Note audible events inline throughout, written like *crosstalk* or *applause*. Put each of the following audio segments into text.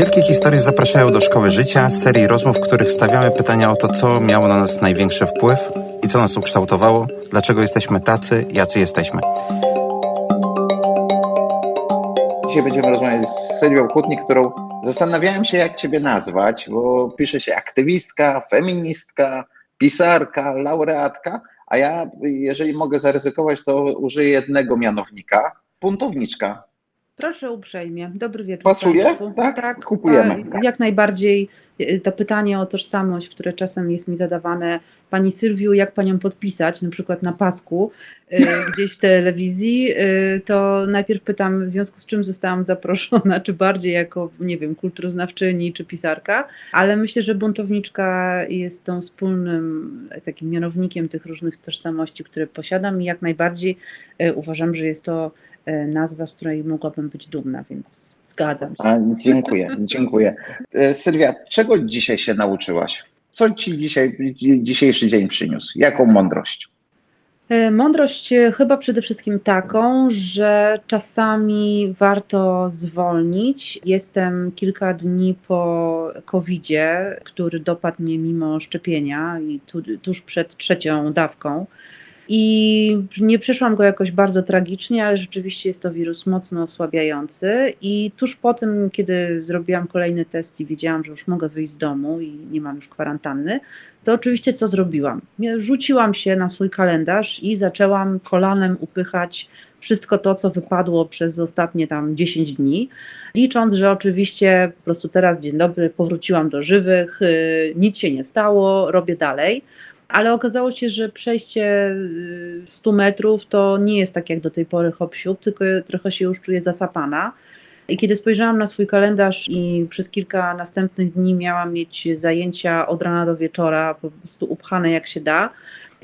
Wielkie historie zapraszają do szkoły życia, serii rozmów, w których stawiamy pytania o to, co miało na nas największy wpływ i co nas ukształtowało, dlaczego jesteśmy tacy, jacy jesteśmy. Dzisiaj będziemy rozmawiać z Sylwią Kutnik, którą zastanawiałem się, jak ciebie nazwać, bo pisze się aktywistka, feministka, pisarka, laureatka, a ja, jeżeli mogę zaryzykować, to użyję jednego mianownika, buntowniczka. Proszę uprzejmie. Dobry wieczór. Pasuje? Tak? tak Kupujemy. a Jak najbardziej y, to pytanie o tożsamość, które czasem jest mi zadawane, Pani Sylwiu, jak Panią podpisać, na przykład na pasku y, *laughs* gdzieś w telewizji, y, to najpierw pytam, w związku z czym zostałam zaproszona, czy bardziej jako, nie wiem, kulturoznawczyni, czy pisarka, ale myślę, że buntowniczka jest tą wspólnym takim mianownikiem tych różnych tożsamości, które posiadam i jak najbardziej uważam, że jest to E, nazwa, z której mogłabym być dumna, więc zgadzam się. A, dziękuję, dziękuję. E, Sylwia, czego dzisiaj się nauczyłaś? Co ci dzisiaj, dzisiejszy dzień przyniósł? Jaką mądrość? E, mądrość chyba przede wszystkim taką, że czasami warto zwolnić. Jestem kilka dni po COVID-zie, który dopadł mnie mimo szczepienia i tu, tuż przed trzecią dawką. I nie przeszłam go jakoś bardzo tragicznie, ale rzeczywiście jest to wirus mocno osłabiający. I tuż po tym, kiedy zrobiłam kolejny test i wiedziałam, że już mogę wyjść z domu i nie mam już kwarantanny, to oczywiście co zrobiłam? Rzuciłam się na swój kalendarz i zaczęłam kolanem upychać wszystko to, co wypadło przez ostatnie tam 10 dni, licząc, że oczywiście po prostu teraz dzień dobry, powróciłam do żywych, yy, nic się nie stało, robię dalej ale okazało się, że przejście 100 y, metrów to nie jest tak jak do tej pory hop tylko trochę się już czuję zasapana. I kiedy spojrzałam na swój kalendarz i przez kilka następnych dni miałam mieć zajęcia od rana do wieczora, po prostu upchane jak się da,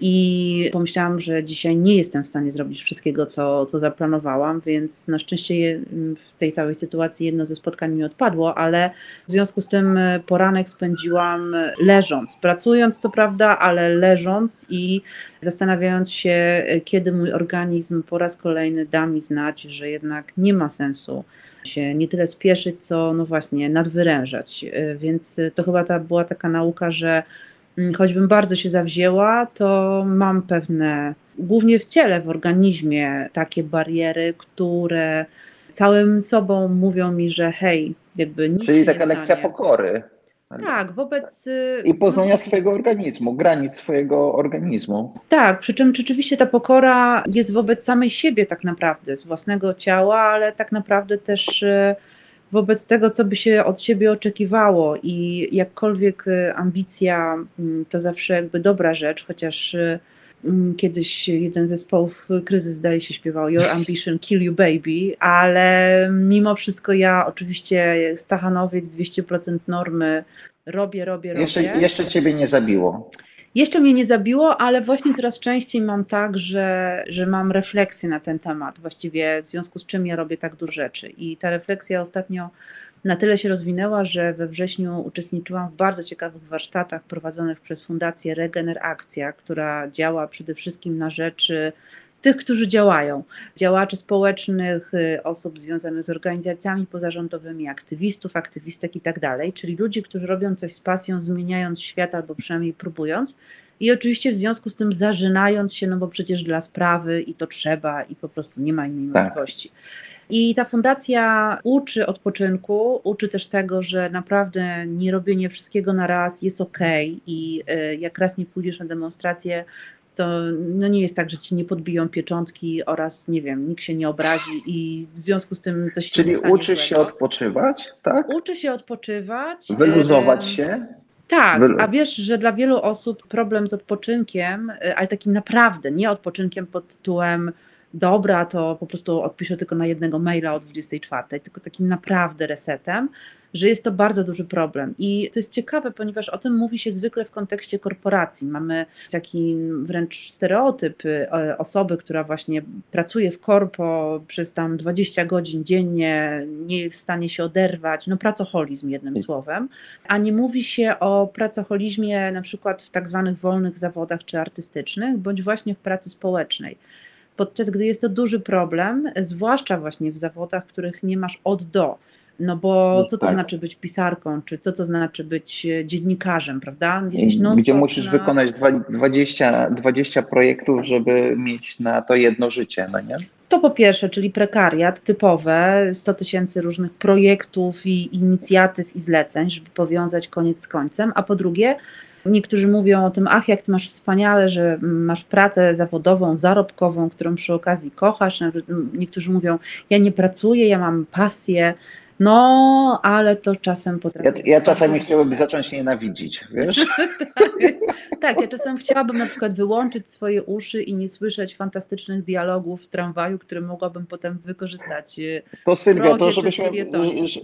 i pomyślałam, że dzisiaj nie jestem w stanie zrobić wszystkiego, co, co zaplanowałam, więc na szczęście w tej całej sytuacji jedno ze spotkań mi odpadło, ale w związku z tym e, poranek spędziłam leżąc, pracując co prawda, ale leżąc i zastanawiając się, e, kiedy mój organizm po raz kolejny da mi znać, że jednak nie ma sensu się nie tyle spieszyć, co no właśnie nadwyrężać. E, więc to chyba ta była taka nauka, że Mm, choćbym bardzo się zawzięła, to mam pewne, głównie w ciele, w organizmie, takie bariery, które całym sobą mówią mi, że hej, jakby nic Czyli taka stanie. lekcja pokory. Tak, wobec. I poznania no, swojego organizmu, granic swojego organizmu. Tak, przy czym rzeczywiście ta pokora jest wobec samej siebie, tak naprawdę, z własnego ciała, ale tak naprawdę też y, wobec tego, co by się od siebie oczekiwało i jakkolwiek y, ambicja mm, to zawsze jakby dobra rzecz, chociaż y, mm, kiedyś jeden z zespołów y, kryzys zdaje się śpiewał Your ambition kill you baby, ale mimo wszystko ja oczywiście Stachanowiec 200% normy robię, robię, robię. Jeszcze, jeszcze ciebie nie zabiło. Jeszcze mnie nie zabiło, ale właśnie coraz częściej mam tak, że, że mam refleksję na ten temat, właściwie w związku z czym ja robię tak dużo rzeczy. I ta refleksja ostatnio na tyle się rozwinęła, że we wrześniu uczestniczyłam w bardzo ciekawych warsztatach prowadzonych przez Fundację Regener Akcja, która działa przede wszystkim na rzecz tych, którzy działają, działaczy społecznych, y, osób związanych z organizacjami pozarządowymi, aktywistów, aktywistek i tak dalej, czyli ludzi, którzy robią coś z pasją, zmieniając świat albo przynajmniej próbując. I oczywiście w związku z tym zażynając się, no bo przecież dla sprawy i to trzeba i po prostu nie ma innej tak. możliwości. I ta fundacja uczy odpoczynku, uczy też tego, że naprawdę nie robienie wszystkiego na raz jest ok i y, jak raz nie pójdziesz na demonstrację, to no nie jest tak, że ci nie podbiją pieczątki oraz nie wiem, nikt się nie obrazi i w związku z tym coś Czyli się uczysz się odpoczywać, tak? Uczy się odpoczywać. Wyluzować się? Tak, a wiesz, że dla wielu osób problem z odpoczynkiem, e, ale takim naprawdę, nie odpoczynkiem pod tytułem dobra, to po prostu odpiszę tylko na jednego maila o 24, tylko takim naprawdę resetem, że jest to bardzo duży problem. I to jest ciekawe, ponieważ o tym mówi się zwykle w kontekście korporacji. Mamy taki wręcz stereotyp y, osoby, która właśnie pracuje w korpo przez tam 20 godzin dziennie, nie jest w stanie się oderwać, no pracoholizm jednym słowem, a nie mówi się o pracoholizmie na przykład w tak zwanych wolnych zawodach czy artystycznych, bądź właśnie w pracy społecznej podczas gdy jest to duży problem, zwłaszcza właśnie w zawodach, których nie masz od do No bo No co to tak. znaczy być pisarką, czy co to znaczy być e, dziennikarzem, prawda? Non-stop Gdzie musisz na- wykonać dwa- 20, 20 projektów, żeby mieć na to jedno życie, no nie? To po pierwsze, czyli prekariat typowe, 100 tysięcy różnych projektów i inicjatyw i zleceń, żeby powiązać koniec z końcem, a po drugie, niektórzy mówią o tym, ach, jak ty masz wspaniale, że masz pracę zawodową, zarobkową, którą przy okazji kochasz, niektórzy mówią, ja nie pracuję, ja mam pasję, no, ale to czasem potrafi... Ja, ja czasami chciałbym zacząć nienawidzić, wiesz? *laughs* Tak, ja czasem chciałabym na przykład wyłączyć swoje uszy i nie słyszeć fantastycznych dialogów w tramwaju, które mogłabym potem wykorzystać. e, To Sylwia, to żebyśmy,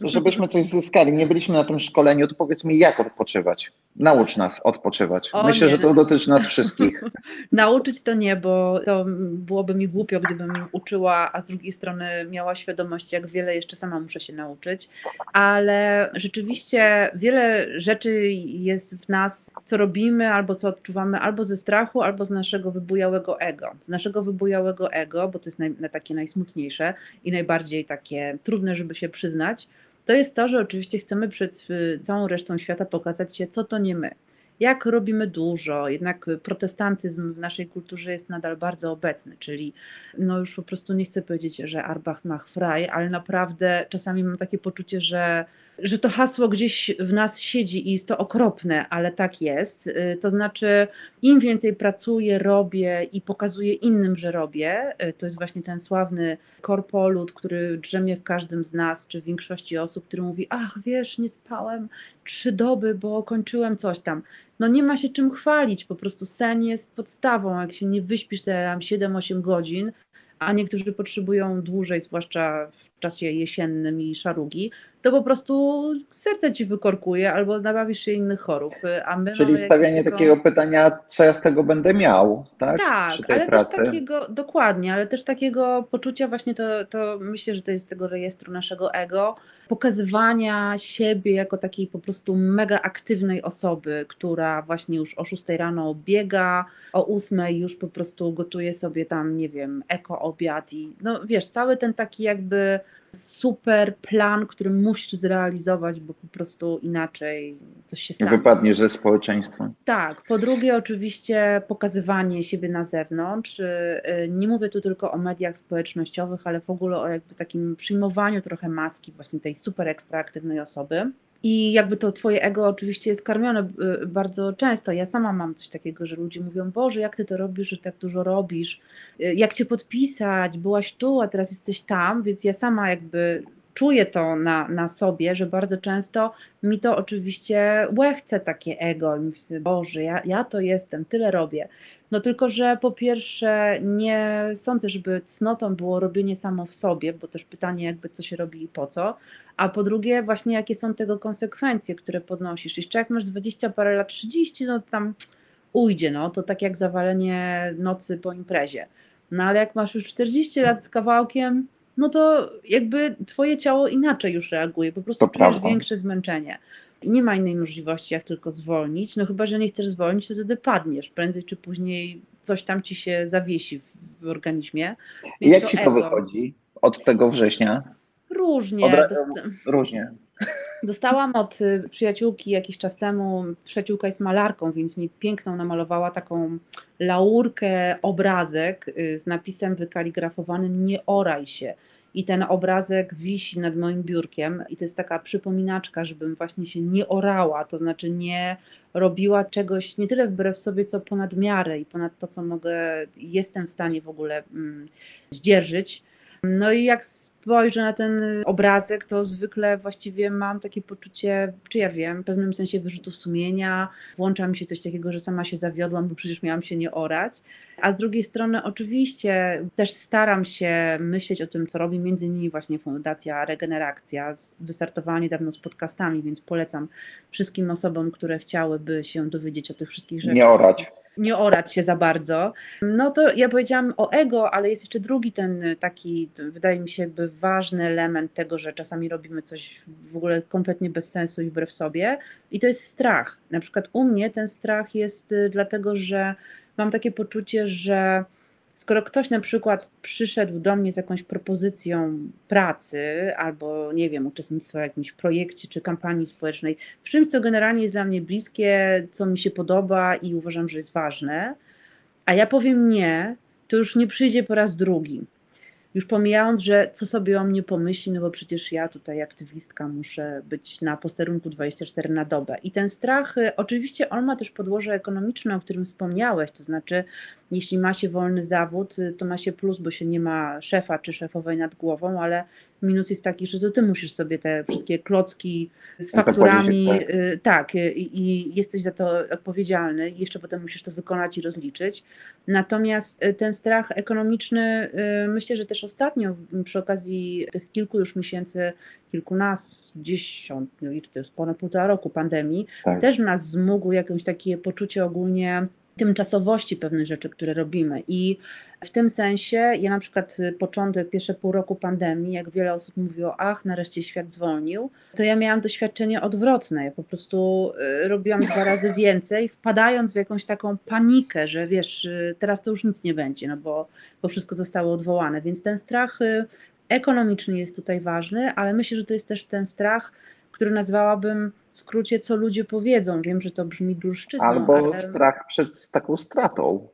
żebyśmy coś zyskali. Nie byliśmy na tym szkoleniu, to powiedz mi, jak odpoczywać? Naucz nas odpoczywać. O Myślę, nie. że to dotyczy nas wszystkich. *laughs* Nauczyć to nie, bo to byłoby mi głupio, gdybym uczyła, a z drugiej strony miała świadomość, jak wiele jeszcze sama muszę się nauczyć. Ale rzeczywiście wiele rzeczy jest w nas, co robimy, albo co odczuwamy, albo ze strachu, albo z naszego wybujałego ego. Z naszego wybujałego ego, bo to jest naj, takie najsmutniejsze i najbardziej takie trudne, żeby się przyznać. To jest to, że oczywiście chcemy przed y, całą resztą świata pokazać się, co to nie my jak robimy dużo, jednak protestantyzm w naszej kulturze jest nadal bardzo obecny, czyli no już po prostu nie chcę powiedzieć, że Arbach mach frei, ale naprawdę czasami mam takie poczucie, że, że to hasło gdzieś w nas siedzi i jest to okropne, ale tak jest. Y, To znaczy, im więcej pracuję, robię i pokazuję innym, że robię, y, to jest właśnie ten sławny korpolut, który drzemie w każdym z nas, czy w większości osób, który mówi, ach wiesz, nie spałem trzy doby, bo kończyłem coś tam. No nie ma się czym chwalić, po prostu sen jest podstawą, jak się nie wyśpisz te tam 7-8 godzin, a niektórzy potrzebują dłużej, zwłaszcza w czasie jesiennym i szarugi, to po prostu serce ci wykorkuje albo nabawisz się innych chorób. A my Czyli stawianie takiego pytania, co ja z tego będę miał, tak? tak, ale pracy. też takiego, dokładnie, ale też takiego poczucia właśnie to, to myślę, że to jest z tego rejestru naszego ego, pokazywania siebie jako takiej po prostu mega aktywnej osoby, która właśnie już o 6 rano biega, o 8 już po prostu gotuje sobie tam, nie wiem, eko obiad i no wiesz, cały ten taki jakby super plan, który musisz zrealizować, bo po prostu inaczej coś się stanie. Wypadniesz ze społeczeństwa. Tak, po drugie oczywiście pokazywanie siebie na zewnątrz. Y, y, Nie mówię tu tylko o mediach społecznościowych, ale w ogóle o jakby takim przyjmowaniu trochę maski właśnie tej super ekstra aktywnej osoby. I jakby to twoje ego oczywiście jest karmione y, bardzo często. Ja sama mam coś takiego, że ludzie mówią, Boże, jak ty to robisz, że tak dużo robisz, jak cię podpisać, byłaś tu, a teraz jesteś tam, więc ja sama jakby czuję to na, na sobie, że bardzo często mi to oczywiście łechce takie ego i myślę, Boże, ja, ja to jestem, tyle robię. No tylko, że po pierwsze nie sądzę, żeby cnotą było robienie samo w sobie, bo też pytanie jakby co się robi i po co, a po drugie właśnie jakie są tego konsekwencje, które podnosisz. Jeszcze jak masz 20 parę lat, 30, no tam ujdzie, no to tak jak zawalenie nocy po imprezie. No ale jak masz już 40 lat z kawałkiem, no to jakby twoje ciało inaczej już reaguje, po prostu To czujesz prawda. większe zmęczenie. I nie ma innej możliwości, jak tylko zwolnić. No chyba, że nie chcesz zwolnić, to wtedy padniesz. Prędzej czy później coś tam ci się zawiesi w, w organizmie. I Więc jak ci to ego wychodzi od tego września? Różnie. Dost- Różnie. Dostałam od y, przyjaciółki jakiś czas temu, przyjaciółka jest malarką, więc mi piękną namalowała taką laurkę, obrazek y, z napisem wykaligrafowanym nie oraj się. I ten obrazek wisi nad moim biurkiem i to jest taka przypominaczka, żebym właśnie się nie orała, to znaczy nie robiła czegoś nie tyle wbrew sobie, co ponad miarę i ponad to, co mogę, jestem w stanie w ogóle mm, zdzierżyć. No i jak spojrzę na ten obrazek, to zwykle właściwie mam takie poczucie, czy ja wiem, w pewnym sensie wyrzutu sumienia. Włącza mi się coś takiego, że sama się zawiodłam, bo przecież miałam się nie orać. A z drugiej strony oczywiście też staram się myśleć o tym, co robi między innymi właśnie Fundacja Regeneracja. Wystartowała niedawno z podcastami, więc polecam wszystkim osobom, które chciałyby się dowiedzieć o tych wszystkich rzeczach Nie orać. Nie orać się za bardzo. No to ja powiedziałam o ego, ale jest jeszcze drugi ten taki, wydaje mi się, jakby ważny element tego, że czasami robimy coś w ogóle kompletnie bez sensu i wbrew sobie. I to jest strach. Na przykład u mnie ten strach jest y, dlatego, że mam takie poczucie, że skoro ktoś na przykład przyszedł do mnie z jakąś propozycją pracy albo, nie wiem, uczestnictwa w jakimś projekcie czy kampanii społecznej, w czymś, co generalnie jest dla mnie bliskie, co mi się podoba i uważam, że jest ważne, a ja powiem nie, to już nie przyjdzie po raz drugi. Już pomijając, że co sobie o mnie pomyśli, no bo przecież ja tutaj aktywistka muszę być na posterunku 24 na dobę. I ten strach, y, oczywiście on ma też podłoże ekonomiczne, o którym wspomniałeś, to znaczy jeśli ma się wolny zawód, y, to ma się plus, bo się nie ma szefa czy szefowej nad głową, ale minus jest taki, że to ty musisz sobie te wszystkie klocki z fakturami, tak, tak i, i, jesteś za to odpowiedzialny i jeszcze potem musisz to wykonać i rozliczyć. Natomiast ten strach ekonomiczny, myślę, że też ostatnio przy okazji tych kilku już miesięcy, kilkunastu, no i to jest ponad półtora roku pandemii, tak. też nas zmógł jakieś takie poczucie ogólnie tymczasowości pewnych rzeczy, które robimy. I w tym sensie ja na przykład y, początek, pierwsze pół roku pandemii, jak wiele osób mówiło, ach, nareszcie świat zwolnił, to ja miałam doświadczenie odwrotne. Ja po prostu y, robiłam dwa razy więcej, wpadając w jakąś taką panikę, że wiesz, y, teraz to już nic nie będzie, no bo, bo wszystko zostało odwołane. Więc ten strach ekonomiczny jest tutaj ważny, ale myślę, że to jest też ten strach, który nazwałabym w skrócie, co ludzie powiedzą. Wiem, że to brzmi dłużczyzną. Albo ale... strach przed taką stratą.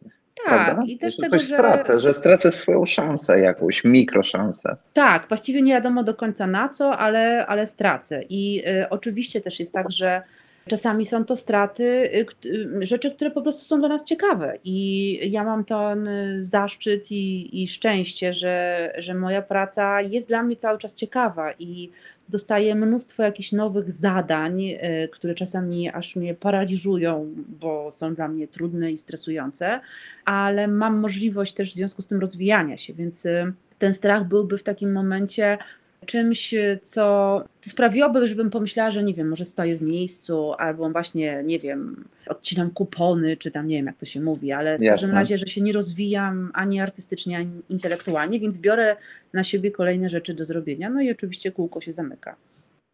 Tak, prawda? i też że tego, coś że... stracę, że stracę swoją szansę, jakąś mikroszansę. Tak, właściwie nie wiadomo do końca na co, ale, ale stracę. I y, oczywiście też jest tak, że czasami są to straty, y, y, rzeczy, które po prostu są dla nas ciekawe. I ja mam ten zaszczyt i, i szczęście, że, że moja praca jest dla mnie cały czas ciekawa i dostaję mnóstwo jakichś nowych zadań, e, które czasami aż mnie paraliżują, bo są dla mnie trudne i stresujące, ale mam możliwość też w związku z tym rozwijania się, więc e, ten strach byłby w takim momencie czymś, co sprawiłoby, żebym pomyślała, że nie wiem, może stoję w miejscu, albo właśnie, nie wiem, odcinam kupony, czy tam nie wiem, jak to się mówi, ale w Jasne. każdym razie, że się nie rozwijam ani artystycznie, ani intelektualnie, więc biorę na siebie kolejne rzeczy do zrobienia, no i oczywiście kółko się zamyka.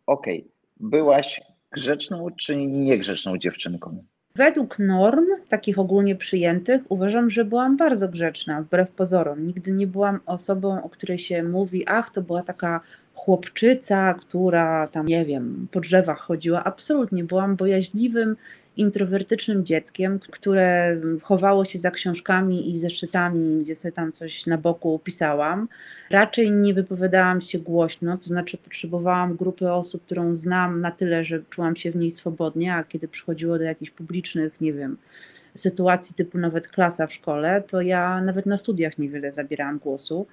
Okej. Okay. Byłaś grzeczną czy niegrzeczną dziewczynką? Według norm, takich ogólnie przyjętych, uważam, że byłam bardzo grzeczna, wbrew pozorom. Nigdy nie byłam osobą, o której się mówi, ach, to była taka chłopczyca, która tam, nie wiem, po drzewach chodziła. Absolutnie, byłam bojaźliwym, introwertycznym dzieckiem, które chowało się za książkami i zeszytami, gdzie sobie tam coś na boku pisałam. Raczej nie wypowiadałam się głośno, to znaczy potrzebowałam grupy osób, którą znam na tyle, że czułam się w niej swobodnie, a kiedy przychodziło do jakichś publicznych, nie wiem, sytuacji typu nawet klasa w szkole, to ja nawet na studiach niewiele zabierałam głosu.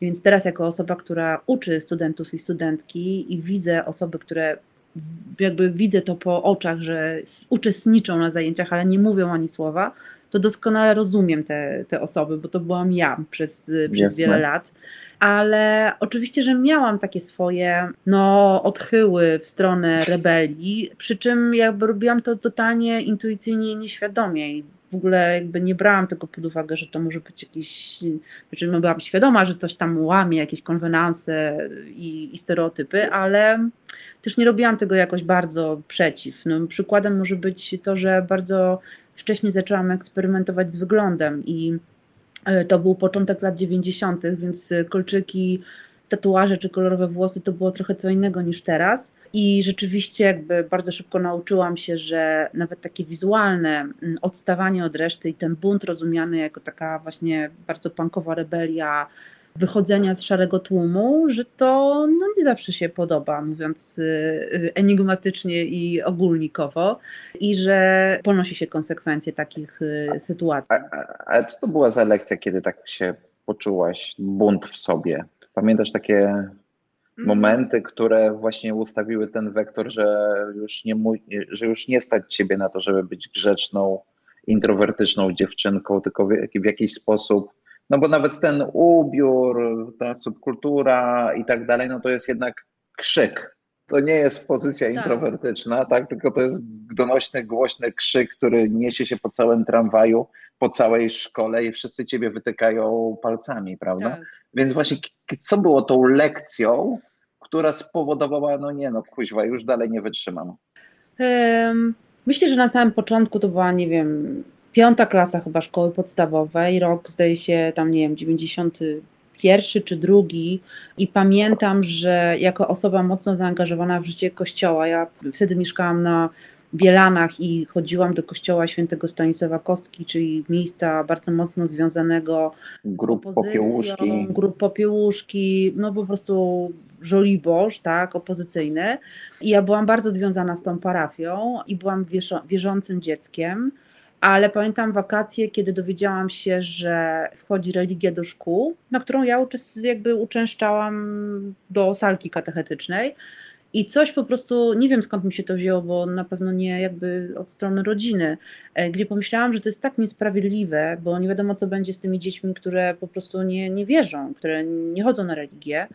Więc teraz, jako osoba, która uczy studentów i studentki i widzę osoby, które jakby widzę to po oczach, że uczestniczą na zajęciach, ale nie mówią ani słowa, to doskonale rozumiem te, te osoby, bo to byłam ja przez, przez wiele lat. Ale oczywiście, że miałam takie swoje no, odchyły w stronę rebelii, przy czym jakby robiłam to totalnie intuicyjnie i nieświadomie w ogóle jakby nie brałam tego pod uwagę, że to może być jakiś, znaczy no byłam świadoma, że coś tam łamie, jakieś konwenanse i, i stereotypy, ale też nie robiłam tego jakoś bardzo przeciw. No, przykładem może być to, że bardzo wcześnie zaczęłam eksperymentować z wyglądem i e, to był początek lat 90., więc kolczyki tatuaże czy kolorowe włosy to było trochę co innego niż teraz. I rzeczywiście jakby bardzo szybko nauczyłam się, że nawet takie wizualne mm, odstawanie od reszty i ten bunt rozumiany jako taka właśnie bardzo punkowa rebelia, wychodzenia z szarego tłumu, że to no, nie zawsze się podoba, mówiąc y, y, enigmatycznie i ogólnikowo, i że ponosi się konsekwencje takich y, sytuacji. A, a, a co to była za lekcja, kiedy tak się poczułaś bunt w sobie? Pamiętasz takie mhm. momenty, które właśnie ustawiły ten wektor, że już nie, że już nie stać ciebie na to, żeby być grzeczną, introwertyczną dziewczynką, tylko w, w jakiś sposób, no bo nawet ten ubiór, ta subkultura i tak dalej, no to jest jednak krzyk. To nie jest pozycja tak. introwertyczna, tak, tylko to jest donośny, głośny krzyk, który niesie się po całym tramwaju, po całej szkole i wszyscy ciebie wytykają palcami, prawda? Tak. Więc właśnie co było tą lekcją, która spowodowała, no nie no, kuźwa, już dalej nie wytrzymam? Myślę, że na samym początku to była, nie wiem, piąta klasa chyba szkoły podstawowej, rok zdaje się tam, nie wiem, 90 pierwszy czy drugi i pamiętam, że jako osoba mocno zaangażowana w życie kościoła, ja wtedy mieszkałam na Bielanach i chodziłam do kościoła świętego Stanisława Kostki, czyli miejsca bardzo mocno związanego grup z popiełuszki. grup popiełuszki, no po prostu żoliborz, tak, opozycyjny. I ja byłam bardzo związana z tą parafią i byłam wierzącym dzieckiem ale pamiętam wakacje, kiedy dowiedziałam się, że wchodzi religia do szkół, na którą ja jakby uczęszczałam do salki katechetycznej. I coś po prostu, nie wiem skąd mi się to wzięło, bo na pewno nie jakby od strony rodziny, e, gdzie pomyślałam, że to jest tak niesprawiedliwe, bo nie wiadomo co będzie z tymi dziećmi, które po prostu nie, nie wierzą, które nie chodzą na religię.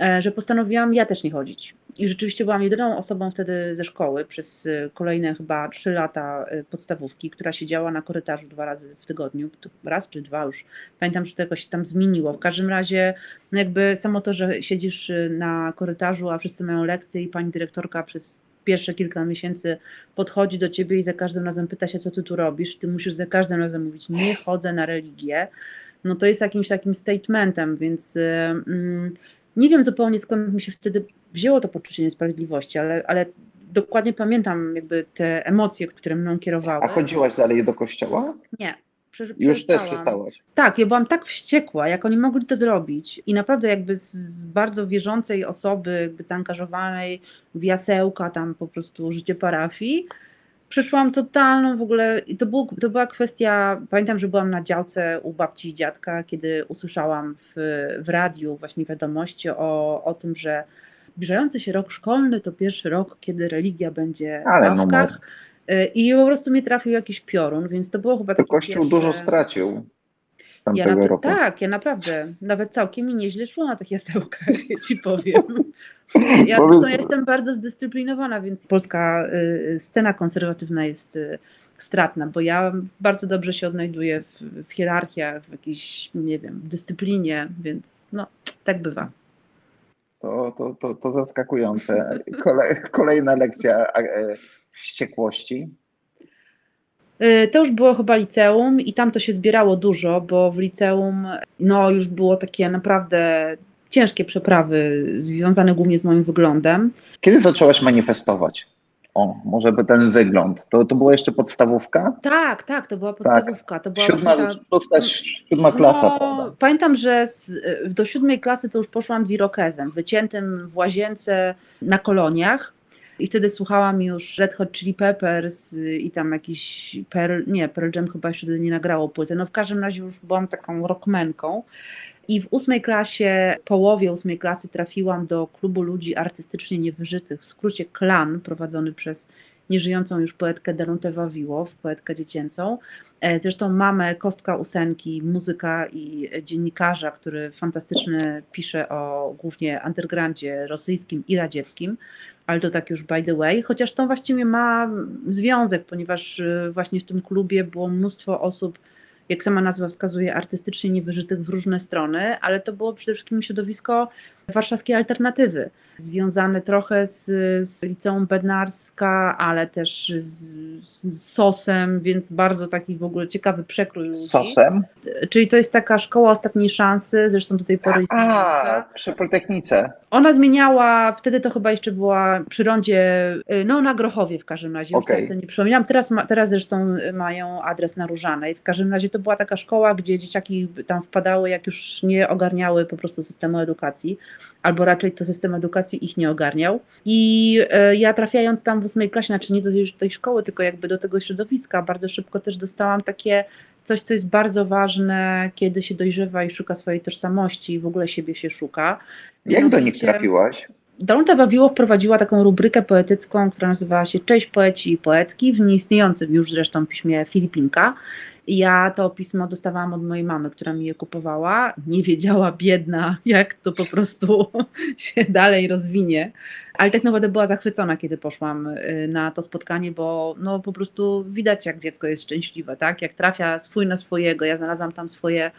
E, że postanowiłam ja też nie chodzić. I rzeczywiście byłam jedyną osobą wtedy ze szkoły przez e, kolejne chyba trzy lata e, podstawówki, która siedziała na korytarzu dwa razy w tygodniu, raz czy dwa już. Pamiętam, że to jakoś tam zmieniło. W każdym razie, no jakby samo to, że siedzisz na korytarzu, a wszyscy mają lekcje i pani dyrektorka przez pierwsze kilka miesięcy podchodzi do ciebie i za każdym razem pyta się, co ty tu robisz. Ty musisz za każdym razem mówić, nie chodzę na religię. No to jest jakimś takim statementem, więc. Nie wiem zupełnie skąd mi się wtedy wzięło to poczucie niesprawiedliwości, ale, ale dokładnie pamiętam jakby te emocje, które mną kierowały. A chodziłaś dalej do kościoła? Nie. Już też przestałaś. Tak, ja byłam tak wściekła, jak oni mogli to zrobić. I naprawdę jakby z, z bardzo wierzącej osoby, jakby zaangażowanej w jasełka, tam po prostu życie parafii, przeszłam totalną w ogóle, i to, był, to była kwestia, pamiętam, że byłam na działce u babci i dziadka, kiedy usłyszałam w, w radiu właśnie wiadomości o, o tym, że zbliżający się rok szkolny to pierwszy rok, kiedy religia będzie Ale w ławkach. No, I po prostu mnie trafił jakiś piorun, więc to było chyba takie. Kościół pierwsze... dużo stracił ja na, roku. Tak, ja naprawdę, nawet całkiem mi nieźle szło na tych jasełkach, ja ci *laughs* powiem. Ja zresztą jestem bardzo zdyscyplinowana, więc polska y, scena konserwatywna jest y, stratna, bo ja bardzo dobrze się odnajduję w, w hierarchiach, w jakiejś, nie wiem, dyscyplinie, więc no, tak bywa. To, to, to, to zaskakujące. Kolej, kolejna lekcja e, wściekłości. Y, to już było chyba liceum i tam to się zbierało dużo, bo w liceum no już było takie naprawdę ciężkie przeprawy związane głównie z moim wyglądem. Kiedy zaczęłaś manifestować? O, może by ten wygląd. To, to była jeszcze podstawówka? Tak, tak, to była podstawówka. Tak. To była siódma, ta... dostać, siódma klasa. No, pamiętam, że z, do siódmej klasy to już poszłam z irokezem, wyciętym w łazience na koloniach. I wtedy słuchałam już Red Hot Chili Peppers i tam jakiś Pearl, nie, Pearl Jam chyba jeszcze nie nagrało płyty. No w każdym razie już byłam taką rockmenką. I w ósmej klasie, połowie ósmej klasy trafiłam do klubu ludzi artystycznie niewyżytych, w skrócie klan, prowadzony przez nieżyjącą już poetkę Danutę Wawiłow, poetkę dziecięcą. E, zresztą mamy Kostka Usenki, muzyka i dziennikarza, który fantastycznie pisze o głównie undergroundzie rosyjskim i radzieckim ale to tak już by the way, chociaż to właściwie ma związek, ponieważ y, właśnie w tym klubie było mnóstwo osób, jak sama nazwa wskazuje, artystycznie niewyżytych w różne strony, ale to było przede wszystkim środowisko warszawskiej alternatywy, związane trochę z, z liceum Bednarska, ale też z, z, SOS-em, więc bardzo taki w ogóle ciekawy przekrój ludzi. SOS-em? Czyli to jest taka szkoła ostatniej szansy, zresztą do tej pory jest A, przy Politechnice. Ona zmieniała, wtedy to chyba jeszcze była przy rondzie, y, no na Grochowie w każdym razie, już okay. teraz nie przypominam. Teraz, ma, teraz zresztą mają adres na Różanej. W każdym razie to była taka szkoła, gdzie dzieciaki tam wpadały, jak już nie ogarniały po prostu systemu edukacji albo raczej to system edukacji ich nie ogarniał. I e, ja trafiając tam w ósmej klasie, znaczy nie do tej szkoły, tylko jakby do tego środowiska, bardzo szybko też dostałam takie coś, co jest bardzo ważne, kiedy się dojrzewa i szuka swojej tożsamości i w ogóle siebie się szuka. Jak do nich trafiłaś? Danuta Wawiło wprowadziła taką rubrykę poetycką, która nazywała się Cześć poeci i poetki w nieistniejącym już zresztą piśmie Filipinka. Ja to pismo dostawałam od mojej mamy, która mi je kupowała. Nie wiedziała, biedna, jak to po prostu *laughs* się dalej rozwinie. Ale tak naprawdę była zachwycona, kiedy poszłam y, na to spotkanie, bo no po prostu widać, jak dziecko jest szczęśliwe, tak? Jak trafia swój na swojego. Ja znalazłam tam swoje,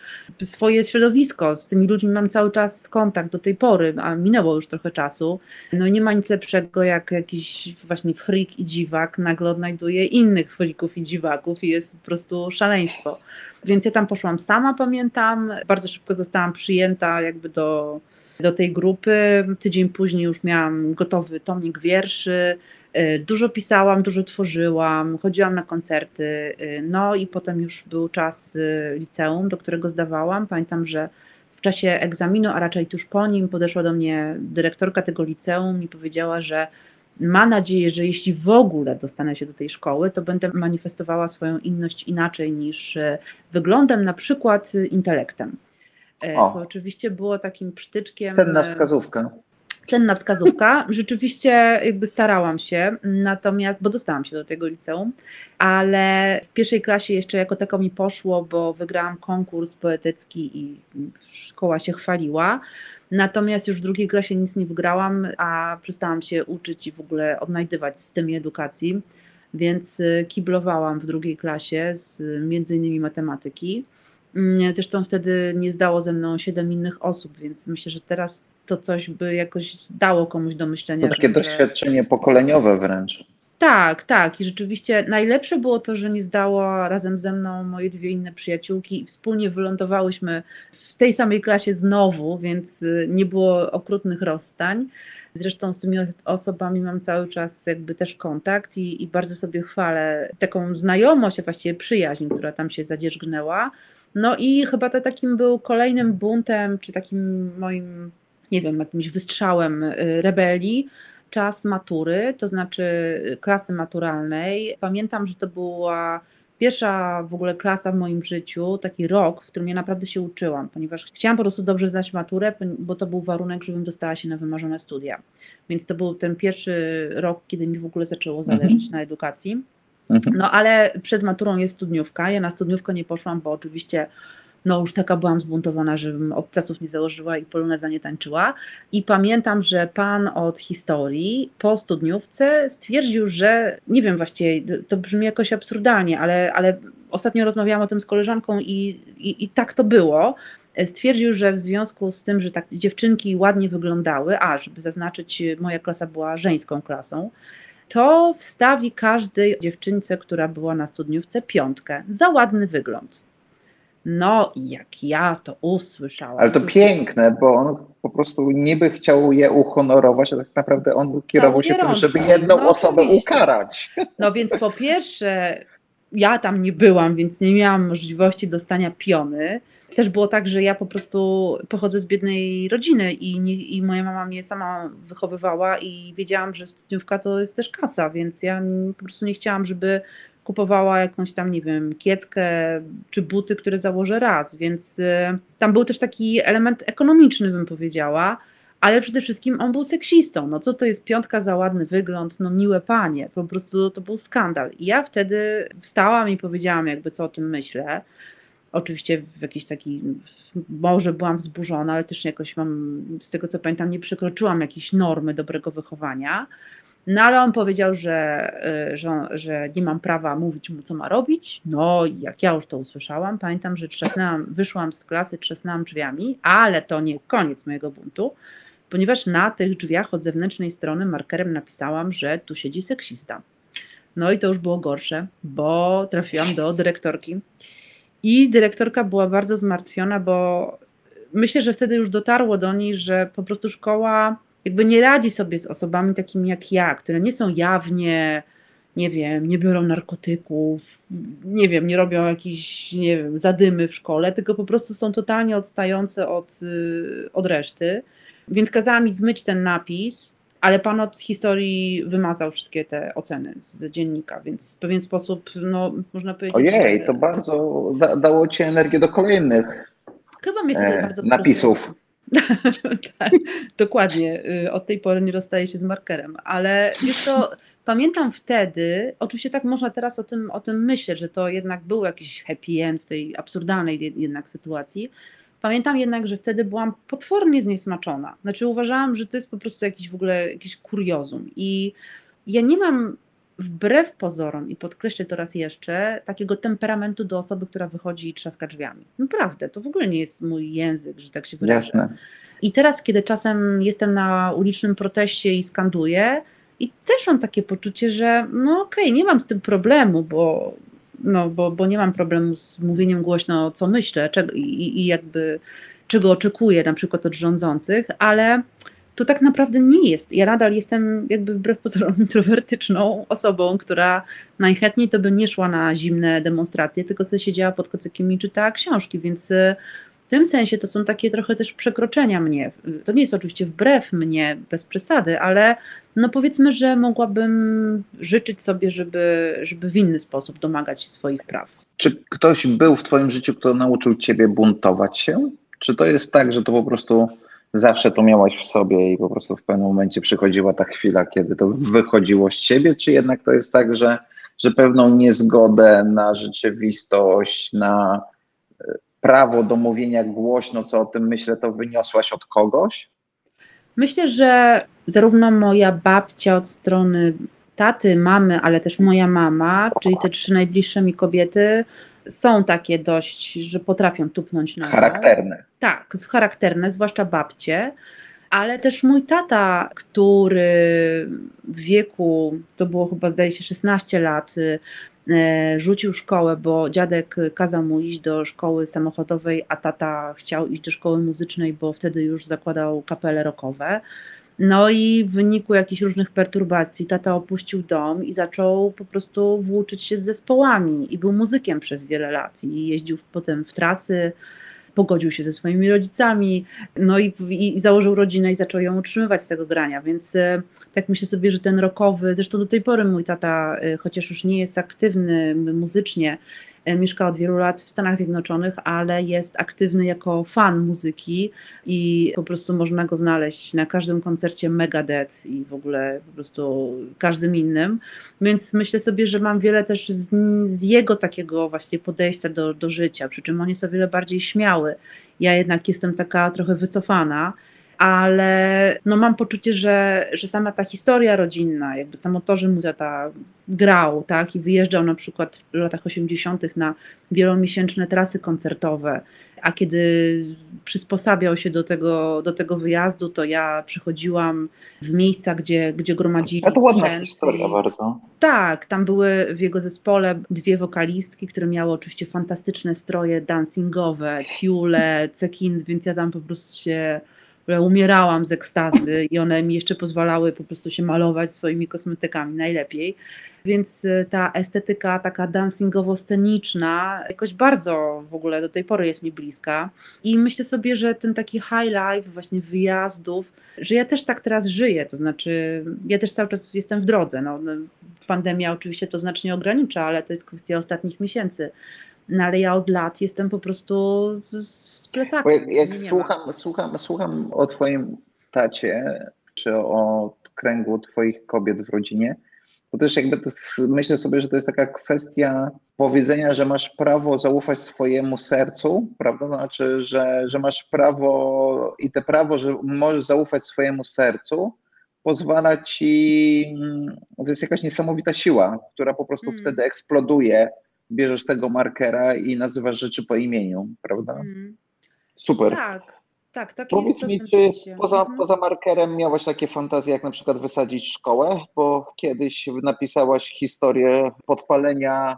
swoje środowisko, z tymi ludźmi mam cały czas kontakt do tej pory, a minęło już trochę czasu. No nie ma nic lepszego, jak jakiś właśnie freak i dziwak nagle odnajduje innych freaków i dziwaków i jest po prostu szaleństwo. Więc ja tam poszłam sama, pamiętam. Bardzo szybko zostałam przyjęta jakby do, do tej grupy. Tydzień później już miałam gotowy tomik wierszy. Y, dużo pisałam, dużo tworzyłam, chodziłam na koncerty. Y, no i potem już był czas y, liceum, do którego zdawałam. Pamiętam, że w czasie egzaminu, a raczej tuż po nim, podeszła do mnie dyrektorka tego liceum i powiedziała, że ma nadzieję, że jeśli w ogóle dostanę się do tej szkoły, to będę manifestowała swoją inność inaczej niż wyglądem, na przykład intelektem. E, o. Co oczywiście było takim przytyczkiem. Cenna wskazówka. Cenna wskazówka. *laughs* Rzeczywiście jakby starałam się, natomiast, bo dostałam się do tego liceum, ale w pierwszej klasie jeszcze jako tako mi poszło, bo wygrałam konkurs poetycki i szkoła się chwaliła. Natomiast już w drugiej klasie nic nie wygrałam, a przestałam się uczyć i w ogóle odnajdywać w systemie edukacji, więc y, kiblowałam w drugiej klasie z między innymi matematyki. Mm, zresztą wtedy nie zdało ze mną siedem innych osób, więc myślę, że teraz to coś by jakoś dało komuś do myślenia. To takie że... doświadczenie pokoleniowe wręcz. Tak, tak. I rzeczywiście najlepsze było to, że nie zdało razem ze mną moje dwie inne przyjaciółki i wspólnie wylądowałyśmy w tej samej klasie znowu, więc y, nie było okrutnych rozstań. Zresztą z tymi osobami mam cały czas jakby też kontakt i, i bardzo sobie chwalę taką znajomość, a właściwie przyjaźń, która tam się zadzierzgnęła. No i chyba to takim był kolejnym buntem, czy takim moim, nie wiem, jakimś wystrzałem y, rebelii, czas matury, to znaczy klasy maturalnej. Pamiętam, że to była pierwsza w ogóle klasa w moim życiu, taki rok, w którym ja naprawdę się uczyłam, ponieważ chciałam po prostu dobrze zdać maturę, bo to był warunek, żebym dostała się na wymarzone studia. Więc to był ten pierwszy rok, kiedy mi w ogóle zaczęło zależeć mhm. na edukacji. Mhm. No ale przed maturą jest studniówka. Ja na studniówkę nie poszłam, bo oczywiście no już taka byłam zbuntowana, żebym obcasów nie założyła i poloneza nie tańczyła. I pamiętam, że pan od historii po studniówce stwierdził, że nie wiem właściwie, to brzmi jakoś absurdalnie, ale, ale ostatnio rozmawiałam o tym z koleżanką i, i, i tak to było. Stwierdził, że w związku z tym, że tak dziewczynki ładnie wyglądały, a żeby zaznaczyć, moja klasa była żeńską klasą, to wstawi każdej dziewczynce, która była na studniówce, piątkę za ładny wygląd. No, jak ja to usłyszałam. Ale to, to piękne, bo on po prostu niby chciał je uhonorować, a tak naprawdę on kierował się tym, żeby jedną no, osobę oczywiście. ukarać. No więc po pierwsze, ja tam nie byłam, więc nie miałam możliwości dostania piony. Też było tak, że ja po prostu pochodzę z biednej rodziny i, nie, i moja mama mnie sama wychowywała i wiedziałam, że studniówka to jest też kasa, więc ja po prostu nie chciałam, żeby kupowała jakąś tam, nie wiem, kieckę czy buty, które założę raz, więc y, tam był też taki element ekonomiczny, bym powiedziała, ale przede wszystkim on był seksistą. No co to jest piątka za ładny wygląd, no miłe panie, po prostu to był skandal. I ja wtedy wstałam i powiedziałam jakby co o tym myślę. Oczywiście w jakiś taki, może byłam wzburzona, ale też jakoś mam, z tego co pamiętam, nie przekroczyłam jakiejś normy dobrego wychowania. No ale on powiedział, że, y, że, że nie mam prawa mówić mu, co ma robić. No jak ja już to usłyszałam, pamiętam, że trzasnęłam, wyszłam z klasy, trzasnęłam drzwiami, ale to nie koniec mojego buntu, ponieważ na tych drzwiach od zewnętrznej strony markerem napisałam, że tu siedzi seksista. No i to już było gorsze, bo trafiłam do dyrektorki. I dyrektorka była bardzo zmartwiona, bo myślę, że wtedy już dotarło do niej, że po prostu szkoła jakby nie radzi sobie z osobami takimi jak ja, które nie są jawnie, nie wiem, nie biorą narkotyków, nie wiem, nie robią jakichś, nie wiem, zadymy w szkole, tylko po prostu są totalnie odstające od, y, od reszty. Więc kazała mi zmyć ten napis, ale pan od historii wymazał wszystkie te oceny z dziennika, więc w pewien sposób, no, można powiedzieć. Ojej, że... to bardzo da, dało ci energię do kolejnych Chyba mnie wtedy e, bardzo napisów. *laughs* tak, dokładnie. Y, od tej pory nie rozstaję się z markerem, ale wiesz co, *laughs* pamiętam wtedy, oczywiście tak można teraz o tym, o tym myśleć, że to jednak był jakiś happy end w tej absurdalnej jednak sytuacji. Pamiętam jednak, że wtedy byłam potwornie zniesmaczona. Znaczy uważałam, że to jest po prostu jakiś w ogóle jakiś kuriozum. I ja nie mam wbrew pozorom, i podkreślę to raz jeszcze, takiego temperamentu do osoby, która wychodzi i trzaska drzwiami. Naprawdę, to w ogóle nie jest mój język, że tak się wyrażę. Jasne. I teraz, kiedy czasem jestem na ulicznym proteście i skanduję, i też mam takie poczucie, że no okej, okay, nie mam z tym problemu, bo, no, bo, bo nie mam problemu z mówieniem głośno, co myślę czego, i, i jakby czego oczekuję na przykład od rządzących, ale to tak naprawdę nie jest. Ja nadal jestem jakby wbrew pozorom *laughs* introwertyczną osobą, która najchętniej to by nie szła na zimne demonstracje, tylko sobie siedziała pod kocykiem i czytała książki, więc tym sensie to są takie trochę też przekroczenia mnie. To nie jest oczywiście wbrew mnie, bez przesady, ale no powiedzmy, że mogłabym życzyć sobie, żeby, żeby w inny sposób domagać się swoich praw. Czy ktoś był w Twoim życiu, kto nauczył Ciebie buntować się? Czy to jest tak, że to po prostu zawsze to miałaś w sobie i po prostu w pewnym momencie przychodziła ta chwila, kiedy to wychodziło z ciebie, czy jednak to jest tak, że, że pewną niezgodę na rzeczywistość, na prawo do mówienia głośno, co o tym myślę, to wyniosłaś od kogoś? Myślę, że zarówno moja babcia od strony taty, mamy, ale też moja mama, czyli te trzy najbliższe mi kobiety, są takie dość, że potrafią tupnąć na Charakterne. Tak, charakterne, zwłaszcza babcie. Ale też mój tata, który w wieku, to było chyba zdaje się 16 lat, rzucił szkołę, bo dziadek kazał mu iść do szkoły samochodowej, a tata chciał iść do szkoły muzycznej, bo wtedy już zakładał kapele rockowe. No i w wyniku jakichś różnych perturbacji tata opuścił dom i zaczął po prostu włóczyć się z zespołami i był muzykiem przez wiele lat i jeździł potem w trasy, pogodził się ze swoimi rodzicami, no i, i, założył rodzinę i zaczął ją utrzymywać z tego grania, więc e, tak myślę sobie, że ten rokowy, zresztą do tej pory mój tata, e, chociaż już nie jest aktywny muzycznie, mieszka od wielu lat w Stanach Zjednoczonych, ale jest aktywny jako fan muzyki i po prostu można go znaleźć na każdym koncercie Megadeth i w ogóle po prostu każdym innym. Więc myślę sobie, że mam wiele też z, z jego takiego właśnie podejścia do, do życia, przy czym on jest o wiele bardziej śmiały. Ja jednak jestem taka trochę wycofana ale no mam poczucie, że, że sama ta historia rodzinna, jakby samo to, że mój tata grał, tak, i wyjeżdżał na przykład w latach 80. na wielomiesięczne trasy koncertowe, a kiedy przysposabiał się do tego, do tego wyjazdu, to ja przychodziłam w miejsca, gdzie, gdzie gromadzili A to ładna sprzęt. historia bardzo. Tak, tam były w jego zespole dwie wokalistki, które miały oczywiście fantastyczne stroje dancingowe, tiule, cekin, więc ja tam po prostu się umierałam z ekstazy i one mi jeszcze pozwalały po prostu się malować swoimi kosmetykami najlepiej. Więc y, ta estetyka taka dancingowo-sceniczna jakoś bardzo w ogóle do tej pory jest mi bliska. I myślę sobie, że ten taki high life właśnie wyjazdów, że ja też tak teraz żyję, to znaczy ja też cały czas jestem w drodze. No, no pandemia oczywiście to znacznie ogranicza, ale to jest kwestia ostatnich miesięcy. No ale ja od lat jestem po prostu z, z. Jak, jak słucham, słucham, słucham o twoim tacie, czy o kręgu twoich kobiet w rodzinie, to też jakby to, myślę sobie, że to jest taka kwestia powiedzenia, że masz prawo zaufać swojemu sercu, prawda? Znaczy, że, że masz prawo i te prawo, że możesz zaufać swojemu sercu, pozwala ci, to jest jakaś niesamowita siła, która po prostu mm. wtedy eksploduje bierzesz tego markera i nazywasz rzeczy po imieniu, prawda? Mm. Super. Tak, tak, tak Powiedz mi, czy poza, mhm. poza markerem miałaś takie fantazje, jak na przykład wysadzić szkołę? Bo kiedyś napisałaś historię podpalenia,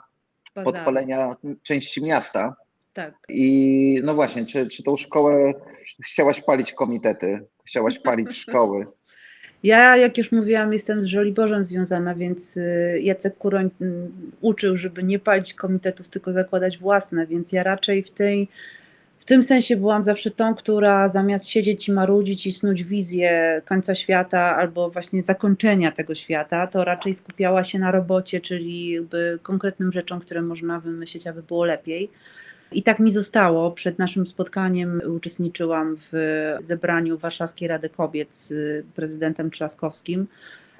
podpalenia części miasta. Tak. I no właśnie, czy, czy tą szkołę chciałaś palić komitety? Chciałaś palić *laughs* szkoły? Ja, jak już mówiłam, jestem z Żoliborzem związana, więc y, Jacek Kuroń mm, uczył, żeby nie palić komitetów, tylko zakładać własne, więc ja raczej w tej w tym sensie byłam zawsze tą, która zamiast siedzieć i marudzić i snuć wizję końca świata albo właśnie zakończenia tego świata, to raczej skupiała się na robocie, czyli konkretnym rzeczom, które można wymyślić, aby było lepiej. I tak mi zostało. Przed naszym spotkaniem uczestniczyłam w zebraniu Warszawskiej Rady Kobiet z prezydentem Trzaskowskim.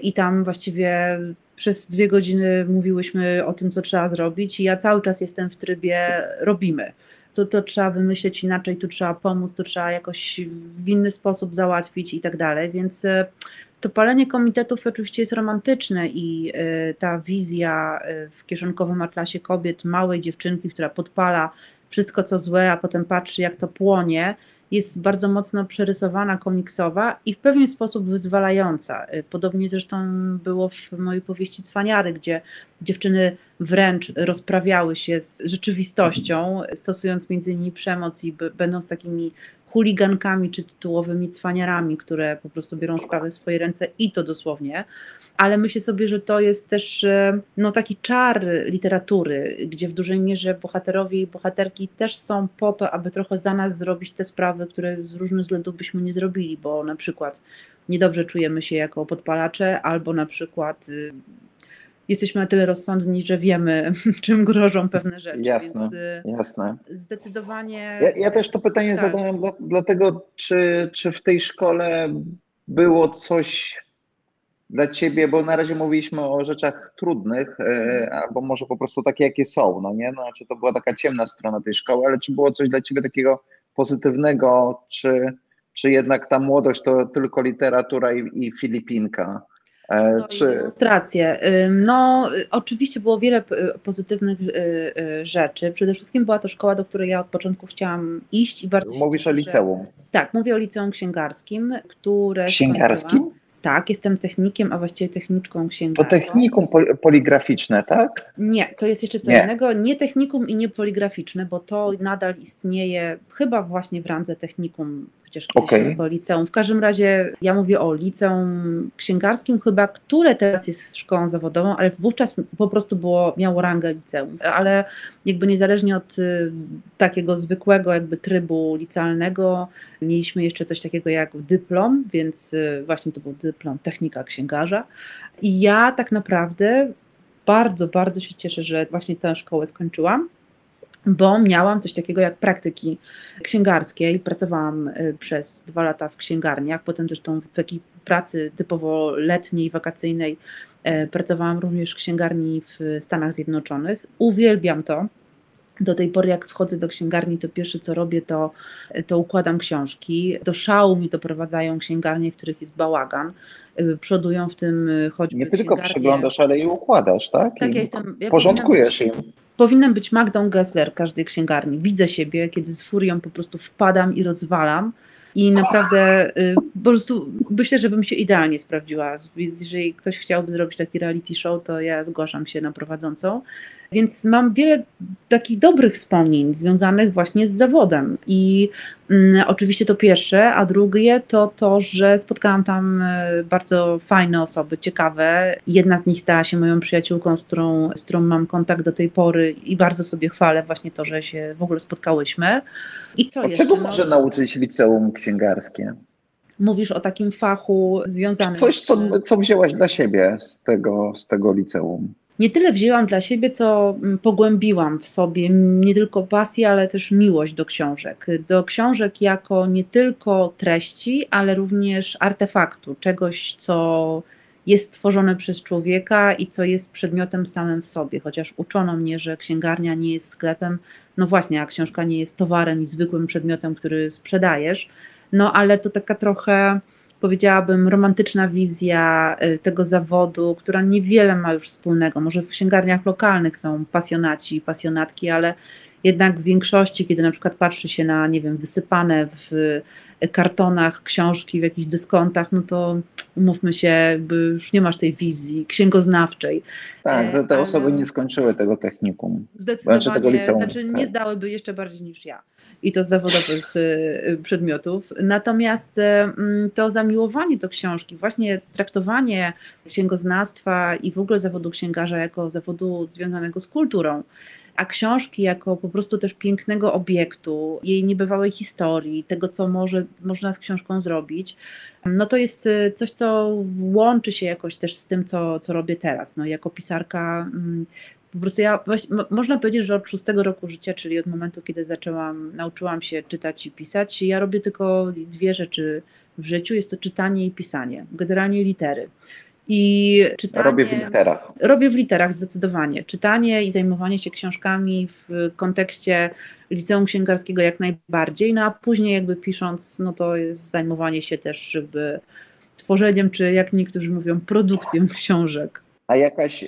I tam właściwie przez dwie godziny mówiłyśmy o tym, co trzeba zrobić, i ja cały czas jestem w trybie robimy. to, to trzeba wymyśleć inaczej, tu trzeba pomóc, tu trzeba jakoś w inny sposób załatwić i tak dalej, więc e, to palenie komitetów oczywiście jest romantyczne i y, ta wizja y, w kieszonkowym atlasie kobiet małej dziewczynki, która podpala wszystko co złe, a potem patrzy jak to płonie, jest bardzo mocno przerysowana, komiksowa i w pewien sposób wyzwalająca. Y, podobnie zresztą było w mojej powieści Cwaniary, gdzie dziewczyny wręcz rozprawiały się z rzeczywistością, stosując między innymi przemoc i będąc takimi chuligankami czy tytułowymi cwaniarami, które po prostu biorą sprawy w swoje ręce i to dosłownie. Ale myślę sobie, że to jest też e, no, taki czar literatury, gdzie w dużej mierze bohaterowie i bohaterki też są po to, aby trochę za nas zrobić te sprawy, które z różnych względów byśmy nie zrobili, bo na przykład niedobrze czujemy się jako podpalacze, albo na przykład y, jesteśmy na tyle rozsądni, że wiemy, *laughs* czym grożą pewne rzeczy. Jasne, więc y, jasne. Zdecydowanie. Ja, ja, też to pytanie tak. zadałem dla, dlatego, czy, czy w tej szkole było coś dla ciebie, bo na razie mówiliśmy o rzeczach trudnych, e, albo może po prostu takie, jakie są, no nie? No, czy to była taka ciemna strona tej szkoły, ale czy było coś dla ciebie takiego pozytywnego, czy, czy jednak ta młodość to tylko literatura i, i Filipinka? E, no czy... demonstracje. No, oczywiście było wiele pozytywnych y, y, rzeczy. Przede wszystkim była to szkoła, do której ja od początku chciałam iść i bardzo. Mówisz o liceum. Tak, mówię o liceum księgarskim, które. Księgarskim? Tak, jestem technikiem, a właściwie techniczką księgarką. To technikum poligraficzne, tak? Nie, to jest jeszcze co nie. innego. Nie technikum i nie poligraficzne, bo to nadal istnieje chyba właśnie w randze technikum kiedyś okay. liceum. W każdym razie ja mówię o liceum księgarskim chyba, które teraz jest szkołą zawodową, ale wówczas po prostu było, miało rangę liceum. Ale jakby niezależnie od y, takiego zwykłego jakby trybu licealnego, mieliśmy jeszcze coś takiego jak dyplom, więc y, właśnie to był dyplom technika księgarza. I ja tak naprawdę bardzo, bardzo się cieszę, że właśnie tę szkołę skończyłam bo miałam coś takiego jak praktyki księgarskie i pracowałam y, przez dwa lata w księgarniach, potem zresztą w takiej pracy typowo letniej, wakacyjnej e, pracowałam również w księgarni w Stanach Zjednoczonych. Uwielbiam to. Do tej pory, jak wchodzę do księgarni, to pierwsze co robię, to, to układam książki. Do szału mi doprowadzają księgarnie, w których jest bałagan. Y, przodują w tym choćby. Nie tylko przeglądasz, ale i układasz, tak? Tak, I ja jestem. Ja porządkujesz im. Powinnam być Magdą Gessler każdej księgarni. Widzę siebie, kiedy z furią po prostu wpadam i rozwalam. I naprawdę y, po prostu myślę, że bym się idealnie sprawdziła. Więc jeżeli ktoś chciałby zrobić taki reality show, to ja zgłaszam się na prowadzącą. Więc mam wiele takich dobrych wspomnień związanych właśnie z zawodem. I mm, oczywiście to pierwsze, a drugie to to, że spotkałam tam y, bardzo fajne osoby, ciekawe. Jedna z nich stała się moją przyjaciółką, z którą, z którą mam kontakt do tej pory i bardzo sobie chwalę właśnie to, że się w ogóle spotkałyśmy. I co jeszcze? Czego może nauczyć liceum księgarskie? Mówisz o takim fachu związanym Coś, co, co wzięłaś dla siebie z tego, z tego liceum. Nie tyle wzięłam dla siebie, co mm, pogłębiłam w sobie nie tylko pasję, ale też miłość do książek. Do książek jako nie tylko treści, ale również artefaktu, czegoś, co jest stworzone przez człowieka i co jest przedmiotem samym w sobie. Chociaż uczono mnie, że księgarnia nie jest sklepem, no właśnie, a książka nie jest towarem i zwykłym przedmiotem, który sprzedajesz. No ale to taka trochę, powiedziałabym, romantyczna wizja y, tego zawodu, która niewiele ma już wspólnego. Może w księgarniach lokalnych są pasjonaci, pasjonatki, ale jednak w większości, kiedy na przykład patrzy się na, nie wiem, wysypane w kartonach książki, w jakichś dyskontach, no to umówmy się, już nie masz tej wizji księgoznawczej. Tak, te, te osoby nie skończyły tego technikum. Zdecydowanie, znaczy, tego liceum, znaczy nie tak. zdałyby jeszcze bardziej niż ja i to z zawodowych y, y, przedmiotów. Natomiast y, mm, to zamiłowanie do książki, właśnie traktowanie księgoznawstwa i w ogóle zawodu księgarza jako zawodu związanego z kulturą, a książki jako po prostu też pięknego obiektu, jej niebywałej historii, tego, co może, można z książką zrobić, no to jest coś, co łączy się jakoś też z tym, co, co robię teraz. No, jako pisarka mm, po prostu ja, można powiedzieć, że od szóstego roku życia, czyli od momentu, kiedy zaczęłam, nauczyłam się czytać i pisać, ja robię tylko dwie rzeczy w życiu, jest to czytanie i pisanie, generalnie litery. I czytanie, Robię w literach. Robię w literach zdecydowanie. Czytanie i zajmowanie się książkami w kontekście liceum księgarskiego jak najbardziej, no a później jakby pisząc, no to jest zajmowanie się też jakby tworzeniem, czy jak niektórzy mówią, produkcją książek. A jakaś,